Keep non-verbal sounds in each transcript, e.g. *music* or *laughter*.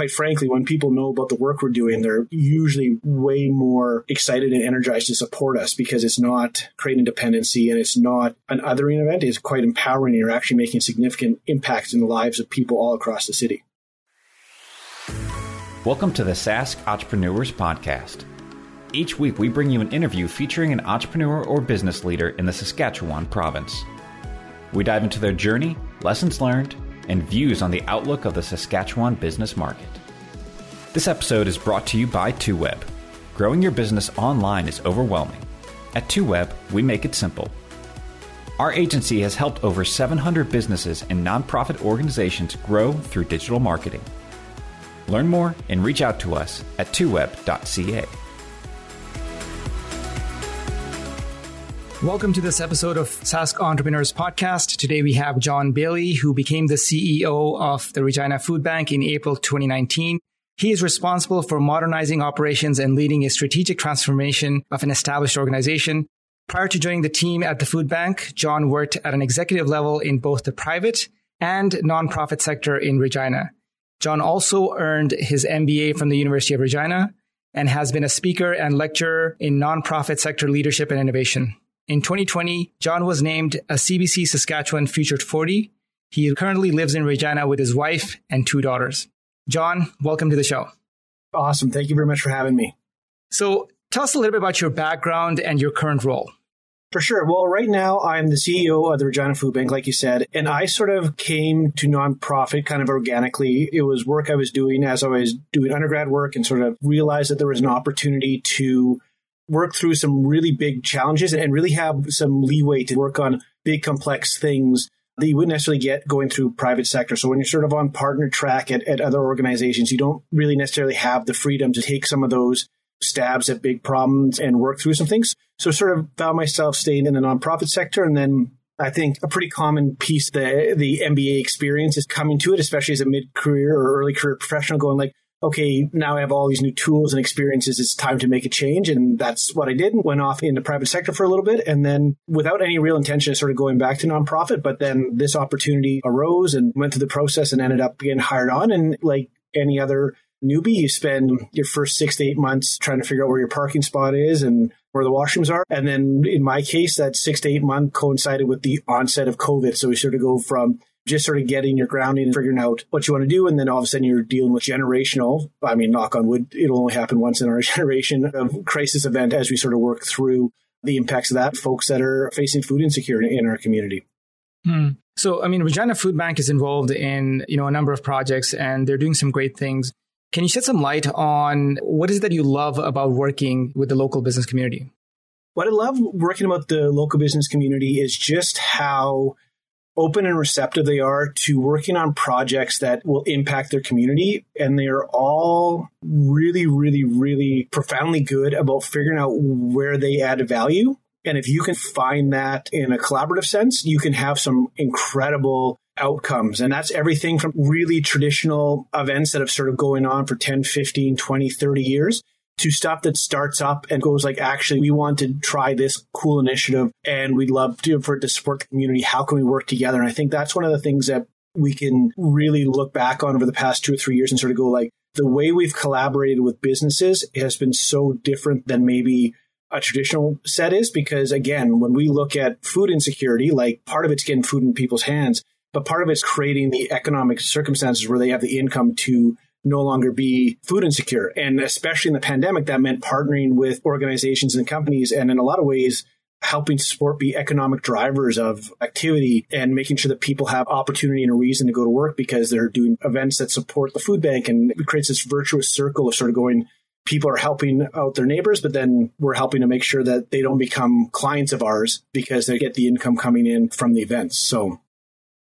quite frankly, when people know about the work we're doing, they're usually way more excited and energized to support us because it's not creating dependency and it's not an othering event. It's quite empowering. You're actually making significant impacts in the lives of people all across the city. Welcome to the Sask Entrepreneurs Podcast. Each week, we bring you an interview featuring an entrepreneur or business leader in the Saskatchewan province. We dive into their journey, lessons learned, and views on the outlook of the Saskatchewan business market. This episode is brought to you by 2Web. Growing your business online is overwhelming. At 2Web, we make it simple. Our agency has helped over 700 businesses and nonprofit organizations grow through digital marketing. Learn more and reach out to us at 2web.ca. Welcome to this episode of Sask Entrepreneurs Podcast. Today we have John Bailey, who became the CEO of the Regina Food Bank in April 2019. He is responsible for modernizing operations and leading a strategic transformation of an established organization. Prior to joining the team at the food bank, John worked at an executive level in both the private and nonprofit sector in Regina. John also earned his MBA from the University of Regina and has been a speaker and lecturer in nonprofit sector leadership and innovation. In 2020, John was named a CBC Saskatchewan Featured 40. He currently lives in Regina with his wife and two daughters. John, welcome to the show. Awesome. Thank you very much for having me. So, tell us a little bit about your background and your current role. For sure. Well, right now I'm the CEO of the Regina Food Bank, like you said, and I sort of came to nonprofit kind of organically. It was work I was doing as I was doing undergrad work and sort of realized that there was an opportunity to work through some really big challenges and really have some leeway to work on big complex things that you wouldn't necessarily get going through private sector. So when you're sort of on partner track at, at other organizations, you don't really necessarily have the freedom to take some of those stabs at big problems and work through some things. So sort of found myself staying in the nonprofit sector and then I think a pretty common piece the the MBA experience is coming to it, especially as a mid career or early career professional, going like, okay, now I have all these new tools and experiences. It's time to make a change. And that's what I did. Went off in the private sector for a little bit. And then without any real intention of sort of going back to nonprofit, but then this opportunity arose and went through the process and ended up getting hired on. And like any other newbie, you spend your first six to eight months trying to figure out where your parking spot is and where the washrooms are. And then in my case, that six to eight month coincided with the onset of COVID. So we sort of go from just sort of getting your grounding and figuring out what you want to do. And then all of a sudden you're dealing with generational, I mean, knock on wood, it'll only happen once in our *laughs* generation of crisis event as we sort of work through the impacts of that, folks that are facing food insecurity in our community. Hmm. So, I mean, Regina Food Bank is involved in, you know, a number of projects and they're doing some great things. Can you shed some light on what is it that you love about working with the local business community? What I love working about the local business community is just how open and receptive they are to working on projects that will impact their community. And they are all really, really, really profoundly good about figuring out where they add value. And if you can find that in a collaborative sense, you can have some incredible outcomes. And that's everything from really traditional events that have sort of going on for 10, 15, 20, 30 years to stuff that starts up and goes like, actually, we want to try this cool initiative and we'd love to for it to support the community. How can we work together? And I think that's one of the things that we can really look back on over the past two or three years and sort of go like, the way we've collaborated with businesses has been so different than maybe a traditional set is because again, when we look at food insecurity, like part of it's getting food in people's hands, but part of it's creating the economic circumstances where they have the income to no longer be food insecure. And especially in the pandemic, that meant partnering with organizations and companies and in a lot of ways, helping support be economic drivers of activity and making sure that people have opportunity and a reason to go to work because they're doing events that support the food bank and it creates this virtuous circle of sort of going people are helping out their neighbors but then we're helping to make sure that they don't become clients of ours because they get the income coming in from the events so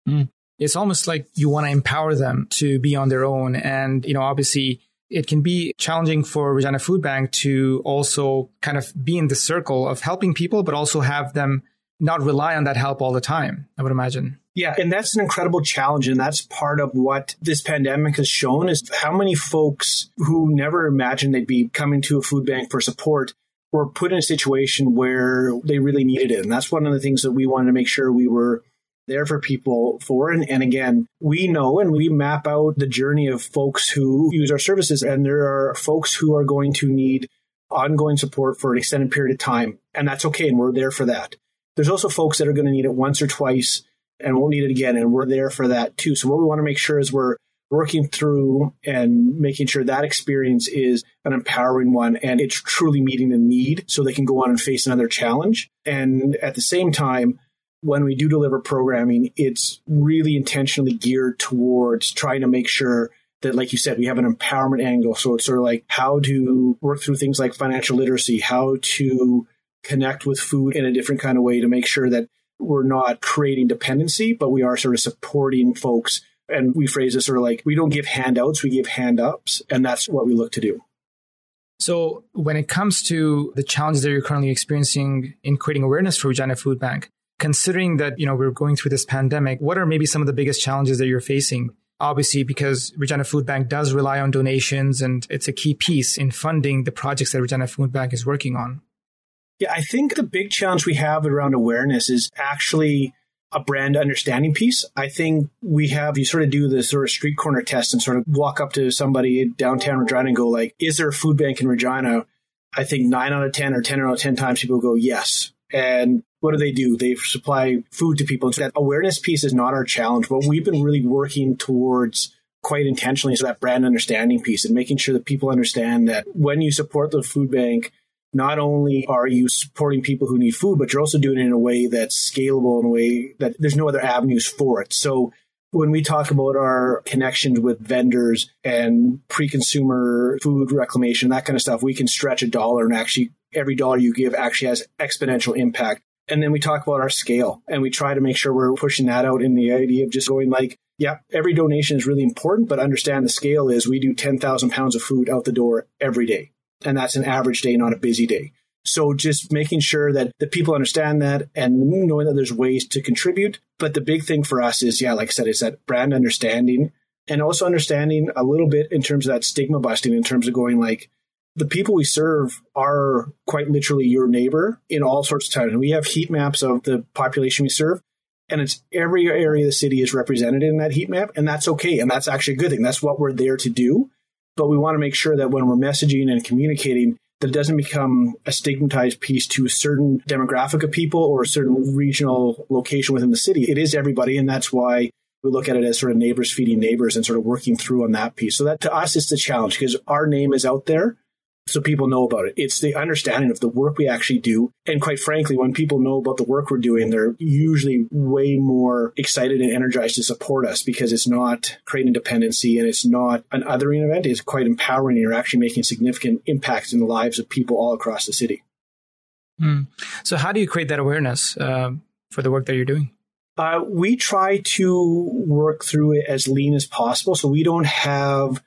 mm it's almost like you want to empower them to be on their own. And, you know, obviously it can be challenging for Regina Food Bank to also kind of be in the circle of helping people, but also have them not rely on that help all the time, I would imagine. Yeah, and that's an incredible challenge. And that's part of what this pandemic has shown is how many folks who never imagined they'd be coming to a food bank for support were put in a situation where they really needed it. And that's one of the things that we wanted to make sure we were there for people for. And, and again, we know and we map out the journey of folks who use our services. And there are folks who are going to need ongoing support for an extended period of time. And that's okay. And we're there for that. There's also folks that are going to need it once or twice and won't need it again. And we're there for that too. So what we want to make sure is we're working through and making sure that experience is an empowering one and it's truly meeting the need so they can go on and face another challenge. And at the same time, when we do deliver programming, it's really intentionally geared towards trying to make sure that, like you said, we have an empowerment angle. So it's sort of like how to work through things like financial literacy, how to connect with food in a different kind of way to make sure that we're not creating dependency, but we are sort of supporting folks. And we phrase it sort of like we don't give handouts, we give hand ups. And that's what we look to do. So, when it comes to the challenges that you're currently experiencing in creating awareness for Regina Food Bank, considering that, you know, we're going through this pandemic, what are maybe some of the biggest challenges that you're facing? Obviously, because Regina Food Bank does rely on donations and it's a key piece in funding the projects that Regina Food Bank is working on. Yeah, I think the big challenge we have around awareness is actually a brand understanding piece. I think we have, you sort of do the sort of street corner test and sort of walk up to somebody downtown Regina and go like, is there a food bank in Regina? I think nine out of 10 or 10 out of 10 times people go, yes. And what do they do? They supply food to people. And so that awareness piece is not our challenge. What we've been really working towards quite intentionally is that brand understanding piece and making sure that people understand that when you support the food bank, not only are you supporting people who need food, but you're also doing it in a way that's scalable in a way that there's no other avenues for it. So when we talk about our connections with vendors and pre-consumer food reclamation, that kind of stuff, we can stretch a dollar and actually every dollar you give actually has exponential impact. And then we talk about our scale and we try to make sure we're pushing that out in the idea of just going like, yeah, every donation is really important, but understand the scale is we do 10,000 pounds of food out the door every day. And that's an average day, not a busy day. So just making sure that the people understand that and knowing that there's ways to contribute. But the big thing for us is, yeah, like I said, is that brand understanding and also understanding a little bit in terms of that stigma busting, in terms of going like, the people we serve are quite literally your neighbor in all sorts of times. And we have heat maps of the population we serve, and it's every area of the city is represented in that heat map, and that's okay. And that's actually a good thing. That's what we're there to do. But we want to make sure that when we're messaging and communicating, that it doesn't become a stigmatized piece to a certain demographic of people or a certain regional location within the city. It is everybody, and that's why we look at it as sort of neighbors feeding neighbors and sort of working through on that piece. So that to us is the challenge because our name is out there so people know about it. It's the understanding of the work we actually do. And quite frankly, when people know about the work we're doing, they're usually way more excited and energized to support us because it's not creating dependency and it's not an othering event. It's quite empowering. And you're actually making significant impacts in the lives of people all across the city. Mm. So, how do you create that awareness uh, for the work that you're doing? Uh, we try to work through it as lean as possible. So, we don't have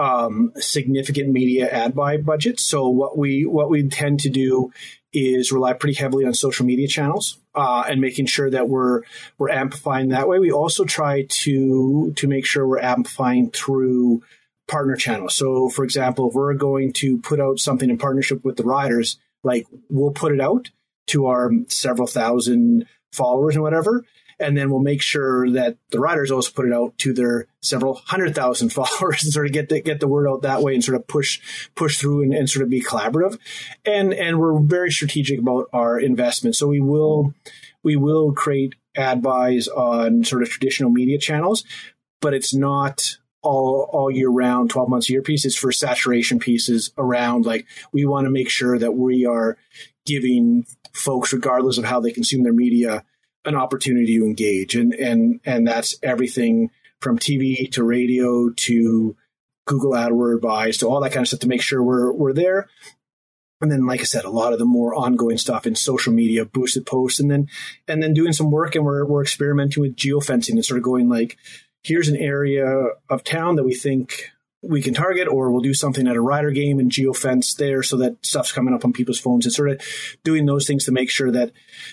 um, significant media ad buy budgets. So what we what we tend to do is rely pretty heavily on social media channels uh, and making sure that we're we're amplifying that way. We also try to to make sure we're amplifying through partner channels. So, for example, if we're going to put out something in partnership with the riders, like we'll put it out to our several thousand followers and whatever, and then we'll make sure that the riders also put it out to their several hundred thousand *laughs* followers and sort of get the, get the word out that way and sort of push push through and, and sort of be collaborative. And and we're very strategic about our investment. So we will we will create ad buys on sort of traditional media channels, but it's not all all year round, 12 months a year pieces for saturation pieces around like we want to make sure that we are giving folks, regardless of how they consume their media, an opportunity to engage and and and that's everything from TV to radio to Google AdWord buys to all that kind of stuff to make sure we're we're there. And then, like I said, a lot of the more ongoing stuff in social media, boosted posts, and then and then doing some work and we're we're experimenting with geofencing and sort of going like, here's an area of town that we think we can target, or we'll do something at a rider game and geofence there so that stuff's coming up on people's phones and sort of doing those things to make sure that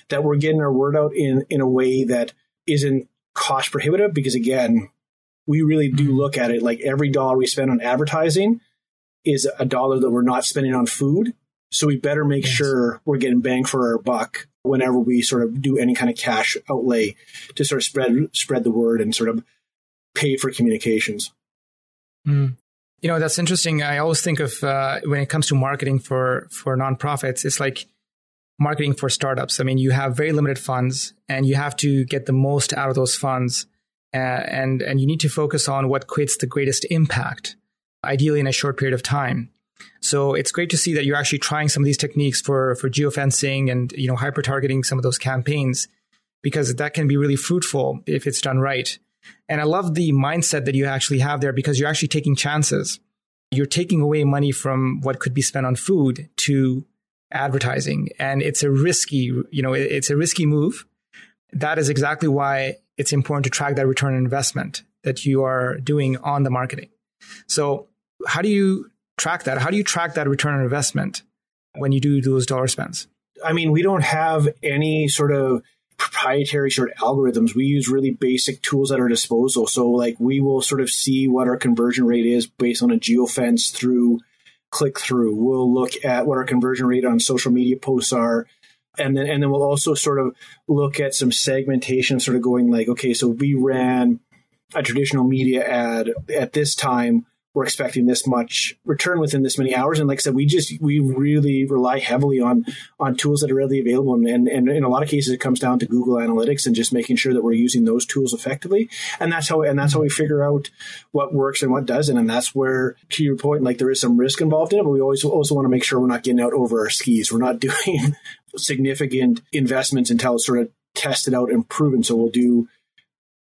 that we're getting our word out in in a way that isn't cost prohibitive. Because again, we really do mm-hmm. look at it like every dollar we spend on advertising is a dollar that we're not spending on food. So we better make yes. sure we're getting bang for our buck whenever we sort of do any kind of cash outlay to sort of spread spread the word and sort of pay for communications. Mm. You know, that's interesting. I always think of uh, when it comes to marketing for for nonprofits, it's like marketing for startups. I mean, you have very limited funds, and you have to get the most out of those funds, uh, and and you need to focus on what creates the greatest impact, ideally in a short period of time. So it's great to see that you're actually trying some of these techniques for for geofencing and you know hyper targeting some of those campaigns, because that can be really fruitful if it's done right. And I love the mindset that you actually have there because you're actually taking chances. You're taking away money from what could be spent on food to advertising. And it's a risky, you know, it's a risky move. That is exactly why it's important to track that return on investment that you are doing on the marketing. So how do you track that? How do you track that return on investment when you do those dollar spends? I mean, we don't have any sort of proprietary sort of algorithms. We use really basic tools at our disposal. So like we will sort of see what our conversion rate is based on a geofence through click through. We'll look at what our conversion rate on social media posts are. And then, and then we'll also sort of look at some segmentation, sort of going like, okay, so we ran a traditional media ad at this time we're expecting this much return within this many hours. And like I said, we just we really rely heavily on on tools that are readily available. And, and, and in a lot of cases, it comes down to Google Analytics and just making sure that we're using those tools effectively. And that's how and that's how we figure out what works and what doesn't. And that's where, to your point, like there is some risk involved in it, but we always also want to make sure we're not getting out over our skis. We're not *laughs* doing significant investments until it's sort of tested out and proven. So we'll do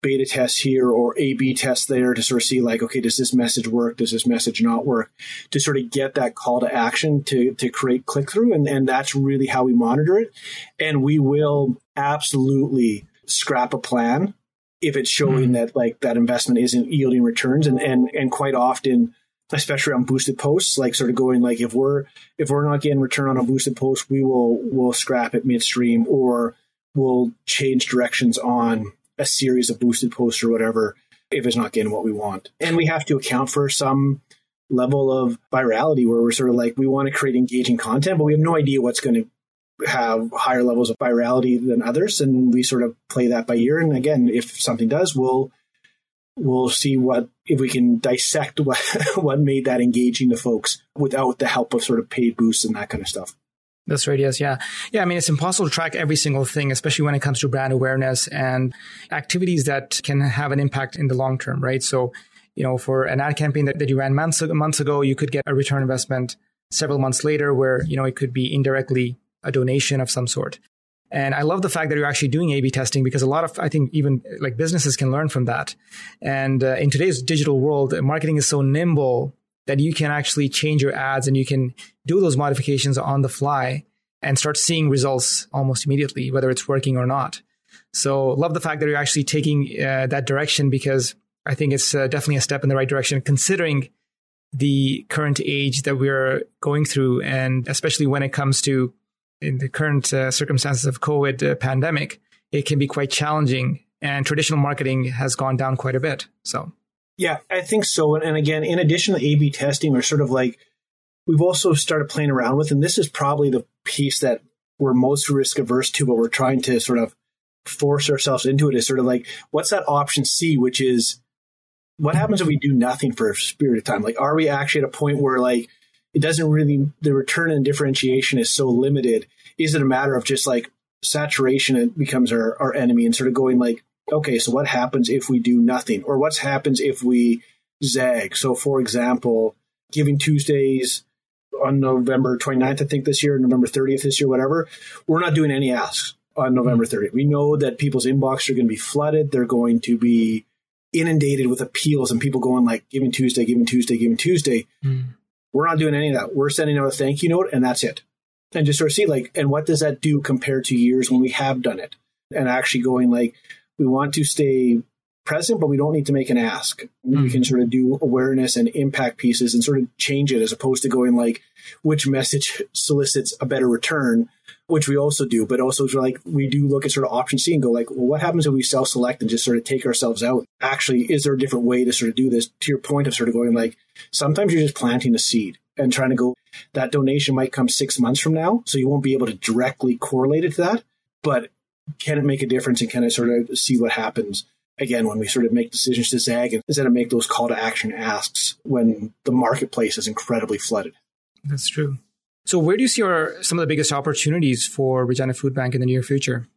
beta test here or A B test there to sort of see like, okay, does this message work? Does this message not work? To sort of get that call to action to, to create click through. And, and that's really how we monitor it. And we will absolutely scrap a plan if it's showing mm-hmm. that like that investment isn't yielding returns. And, and, and quite often, especially on boosted posts, like sort of going like, if we're, if we're not getting return on a boosted post, we will, we'll scrap it midstream or we'll change directions on a series of boosted posts or whatever if it's not getting what we want. And we have to account for some level of virality where we're sort of like, we want to create engaging content, but we have no idea what's going to have higher levels of virality than others. And we sort of play that by ear. And again, if something does, we'll, we'll see what, if we can dissect *laughs* what, what made that engaging to folks without the help of sort of paid boosts and that kind of stuff. Right. Yes. Yeah. Yeah. I mean, it's impossible to track every single thing, especially when it comes to brand awareness and activities that can have an impact in the long term, right? So, you know, for an ad campaign that, that you ran months, months ago, you could get a return investment several months later where, you know, it could be indirectly a donation of some sort. And I love the fact that you're actually doing A B testing because a lot of, I think, even like businesses can learn from that. And uh, in today's digital world, marketing is so nimble that you can actually change your ads and you can do those modifications on the fly and start seeing results almost immediately, whether it's working or not. So love the fact that you're actually taking uh, that direction because I think it's uh, definitely a step in the right direction considering the current age that we're going through. And especially when it comes to in the current uh, circumstances of COVID uh, pandemic, it can be quite challenging and traditional marketing has gone down quite a bit. So yeah, I think so. And, again, in addition to A/B testing, we're sort of like we've also started playing around with, and this is probably the piece that we're most risk averse to, but we're trying to sort of force ourselves into it. Is sort of like what's that option C, which is what happens if we do nothing for a period of time? Like, are we actually at a point where like it doesn't really the return and differentiation is so limited? Is it a matter of just like saturation it becomes our, our enemy and sort of going like okay, so what happens if we do nothing? Or what happens if we zag? So, for example, Giving Tuesdays on November 29th, I think this year, November 30th this year, whatever, we're not doing any asks on November 30th. We know that people's inbox are going to be flooded. They're going to be inundated with appeals and people going like Giving Tuesday, Giving Tuesday, Giving Tuesday. Mm. We're not doing any of that. We're sending out a thank you note and that's it. And just sort of see like, and what does that do compared to years when we have done it? And actually going like, we want to stay present, but we don't need to make an ask. Mm-hmm. We can sort of do awareness and impact pieces and sort of change it as opposed to going like, which message solicits a better return, which we also do, but also like we do look at sort of option C and go like, well, what happens if we self select and just sort of take ourselves out? Actually, is there a different way to sort of do this to your point of sort of going like, sometimes you're just planting a seed and trying to go, that donation might come six months from now. So you won't be able to directly correlate it to that but can it make a difference and can I sort of see what happens? Again, when we sort of make decisions to zag and instead of make those call to action asks when the marketplace is incredibly flooded. That's true. So, where do you see are some of the biggest opportunities for Regina Food Bank in the near future?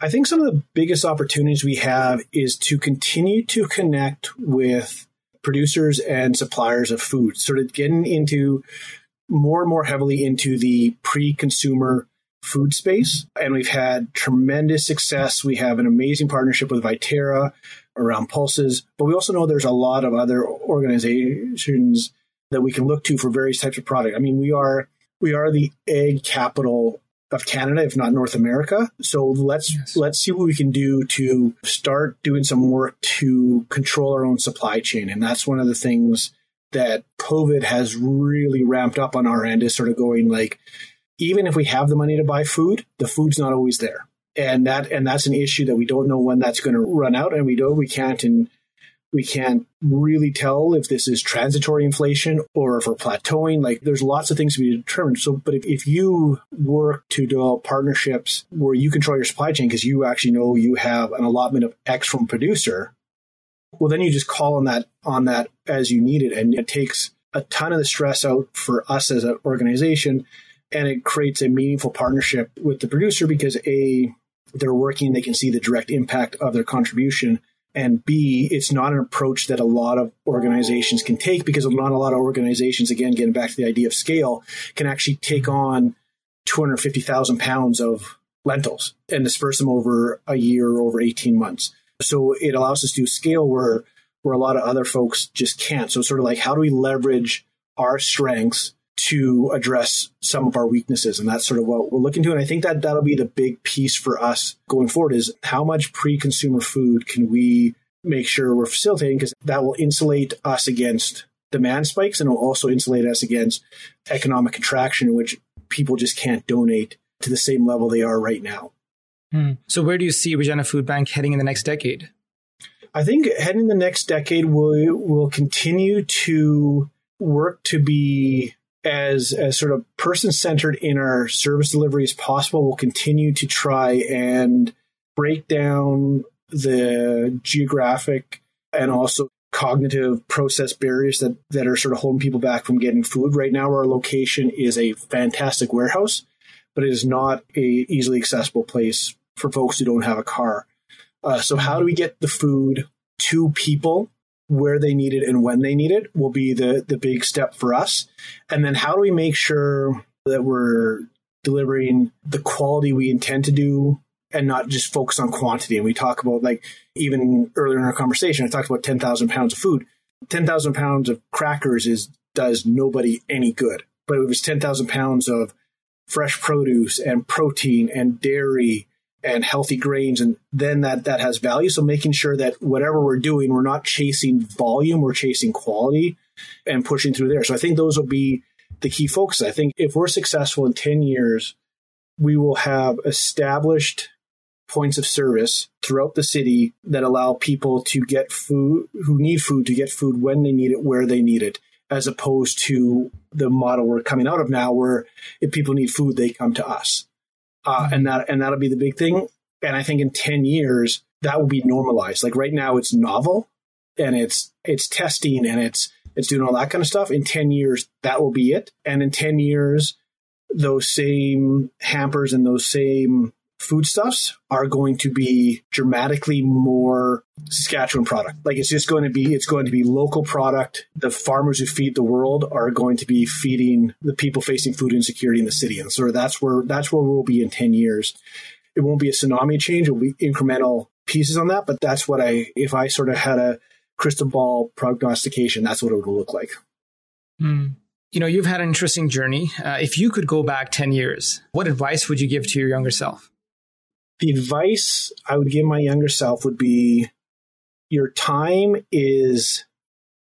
I think some of the biggest opportunities we have is to continue to connect with producers and suppliers of food, sort of getting into more and more heavily into the pre consumer food space. And we've had tremendous success. We have an amazing partnership with Viterra around pulses, but we also know there's a lot of other organizations that we can look to for various types of product. I mean, we are we are the egg capital of Canada, if not North America. So let's yes. let's see what we can do to start doing some work to control our own supply chain. And that's one of the things that COVID has really ramped up on our end is sort of going like, even if we have the money to buy food, the food's not always there. And that and that's an issue that we don't know when that's going to run out and we don't we can't and we can't really tell if this is transitory inflation or if we're plateauing. Like there's lots of things to be determined. So, but if, if you work to develop partnerships where you control your supply chain because you actually know you have an allotment of X from producer, well, then you just call on that on that as you need it, and it takes a ton of the stress out for us as an organization, and it creates a meaningful partnership with the producer because a they're working, they can see the direct impact of their contribution and B, it's not an approach that a lot of organizations can take because not a lot of organizations, again, getting back to the idea of scale, can actually take on 250,000 pounds of lentils and disperse them over a year or over 18 months. So it allows us to scale where, where a lot of other folks just can't. So sort of like, how do we leverage our strengths to address some of our weaknesses. And that's sort of what we're looking to. And I think that that'll be the big piece for us going forward is how much pre-consumer food can we make sure we're facilitating because that will insulate us against demand spikes and will also insulate us against economic contraction in which people just can't donate to the same level they are right now. Hmm. So where do you see Regina Food Bank heading in the next decade? I think heading in the next decade we will continue to work to be as as sort of person centered in our service delivery as possible. We'll continue to try and break down the geographic and also cognitive process barriers that, that are sort of holding people back from getting food. Right now, our location is a fantastic warehouse, but it is not a easily accessible place for folks who don't have a car. Uh, so, how do we get the food to people where they need it and when they need it will be the the big step for us. And then how do we make sure that we're delivering the quality we intend to do and not just focus on quantity. And we talk about like even earlier in our conversation, I talked about 10,000 pounds of food. 10,000 pounds of crackers is does nobody any good. But it was 10,000 pounds of fresh produce and protein and dairy and healthy grains and then that that has value. So making sure that whatever we're doing we're not chasing volume we're chasing quality and pushing through there. So i think those will be the key focus i think if we're successful in 10 years we will have established points of service throughout the city that allow people to get food who need food to get food when they need it where they need it as opposed to the model we're coming out of now where if people need food they come to us uh, and that and that'll be the big thing. And I think in ten years that will be normalized. Like right now, it's novel and it's it's testing and it's it's doing all that kind of stuff. In ten years, that will be it. And in ten years, those same hampers and those same foodstuffs are going to be dramatically more Saskatchewan product. Like it's just going to be it's going to be local product. The farmers who feed the world are going to be feeding the people facing food insecurity in the city. And so that's where that's where we'll be in 10 years. It won't be a tsunami change, it will be incremental pieces on that, but that's what I if I sort of had a crystal ball prognostication, that's what it would look like. Mm. You know, you've had an interesting journey. Uh, if you could go back 10 years, what advice would you give to your younger self? The advice I would give my younger self would be your time is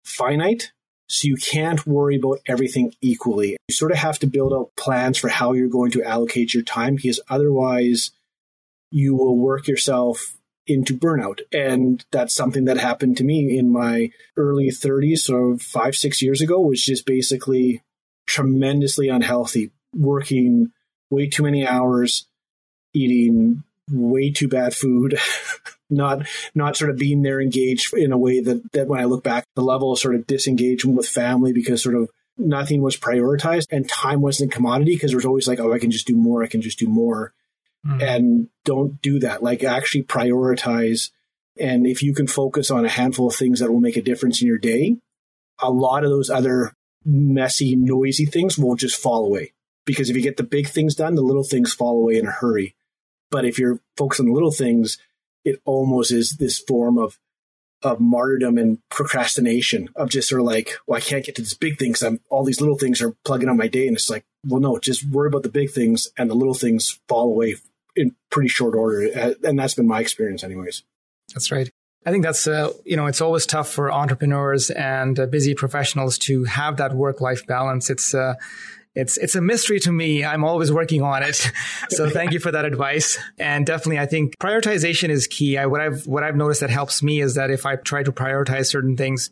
finite, so you can't worry about everything equally. You sort of have to build out plans for how you're going to allocate your time because otherwise you will work yourself into burnout. And that's something that happened to me in my early 30s, so five, six years ago, was just basically tremendously unhealthy, working way too many hours, eating way too bad food, *laughs* not not sort of being there engaged in a way that that when I look back, the level of sort of disengagement with family because sort of nothing was prioritized and time wasn't a commodity because there was always like, oh, I can just do more, I can just do more. Mm. And don't do that. Like actually prioritize. And if you can focus on a handful of things that will make a difference in your day, a lot of those other messy, noisy things will just fall away. Because if you get the big things done, the little things fall away in a hurry. But if you're focused on little things, it almost is this form of of martyrdom and procrastination of just sort of like, well, I can't get to this big thing because I'm all these little things are plugging on my day, and it's like, well, no, just worry about the big things, and the little things fall away in pretty short order, and that's been my experience, anyways. That's right. I think that's uh, you know it's always tough for entrepreneurs and uh, busy professionals to have that work life balance. It's uh, it's it's a mystery to me. I'm always working on it. *laughs* So thank you for that advice. And definitely, I think prioritization is key. I, what I've what I've noticed that helps me is that if I try to prioritize certain things,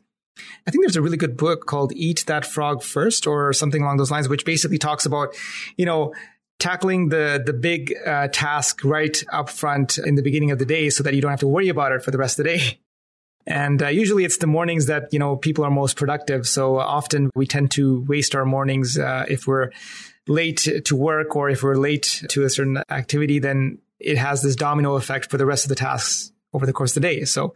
I think there's a really good book called "Eat That Frog First or something along those lines, which basically talks about you know tackling the the big uh, task right up front in the beginning of the day so that you don't have to worry about it for the rest of the day. *laughs* And uh, usually it's the mornings that, you know, people are most productive. So often we tend to waste our mornings uh, if we're late to work or if we're late to a certain activity, then it has this domino effect for the rest of the tasks over the course of the day. So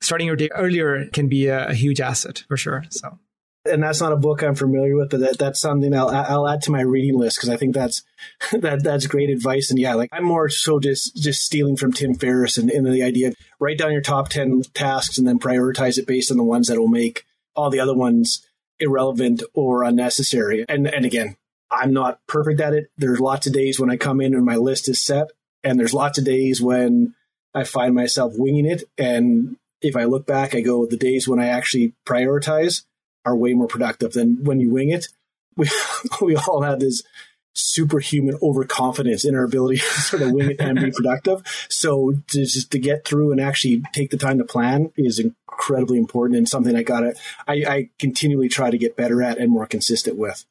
starting your day earlier can be a, a huge asset for sure. So and that's not a book I'm familiar with, but that, that's something I'll, I'll add to my reading list because I think that's *laughs* that that's great advice. And yeah, like I'm more so just just stealing from Tim Ferriss and, and the idea of write down your top ten tasks and then prioritize it based on the ones that will make all the other ones irrelevant or unnecessary. And and again, I'm not perfect at it. There's lots of days when I come in and my list is set, and there's lots of days when I find myself winging it. And if I look back, I go the days when I actually prioritize are way more productive than when you wing it. We *laughs* we all have this superhuman overconfidence in our ability *laughs* to sort of wing it and be productive. So to, just to get through and actually take the time to plan is incredibly important and something I gotta I, I continually try to get better at and more consistent with.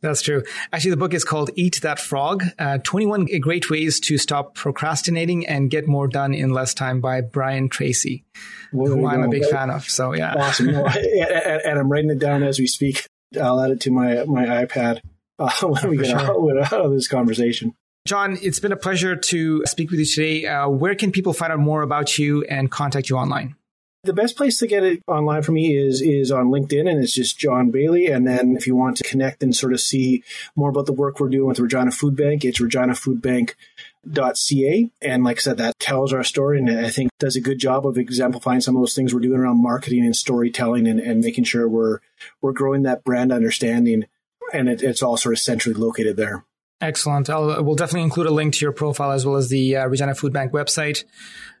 That's true. Actually, the book is called Eat That Frog uh, 21 Great Ways to Stop Procrastinating and Get More Done in Less Time by Brian Tracy, well, who I'm a big fan of. So, yeah. Awesome. and, *laughs* and, I'm writing it down as we speak. I'll add it to my, my iPad uh, *laughs* when we get sure. out, out of this conversation. John, it's been a pleasure to speak with you today. Uh, where can people find out more about you and contact you online? The best place to get it online for me is is on LinkedIn, and it's just John Bailey. And then if you want to connect and sort of see more about the work we're doing with Regina Food Bank, it's reginafoodbank.ca. And like I said, that tells our story and I think does a good job of exemplifying some of those things we're doing around marketing and storytelling and, and making sure we're we're growing that brand understanding. And it, it's all sort of centrally located there. Excellent. I'll, we'll definitely include a link to your profile as well as the uh, Regina Food Bank website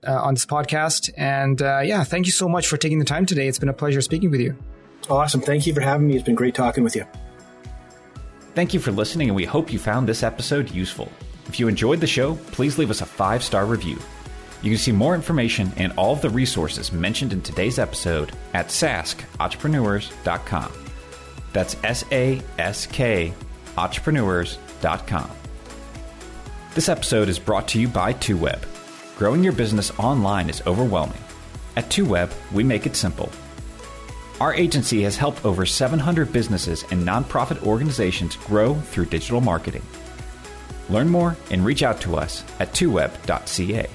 uh, on this podcast. And uh, yeah, thank you so much for taking the time today. It's been a pleasure speaking with you. Awesome. Thank you for having me. It's been great talking with you. Thank you for listening, and we hope you found this episode useful. If you enjoyed the show, please leave us a five star review. You can see more information and all of the resources mentioned in today's episode at saskentrepreneurs.com. That's S A S K entrepreneurs.com this episode is brought to you by 2Web. Growing your business online is overwhelming. At 2Web, we make it simple. Our agency has helped over 700 businesses and nonprofit organizations grow through digital marketing. Learn more and reach out to us at 2web.ca.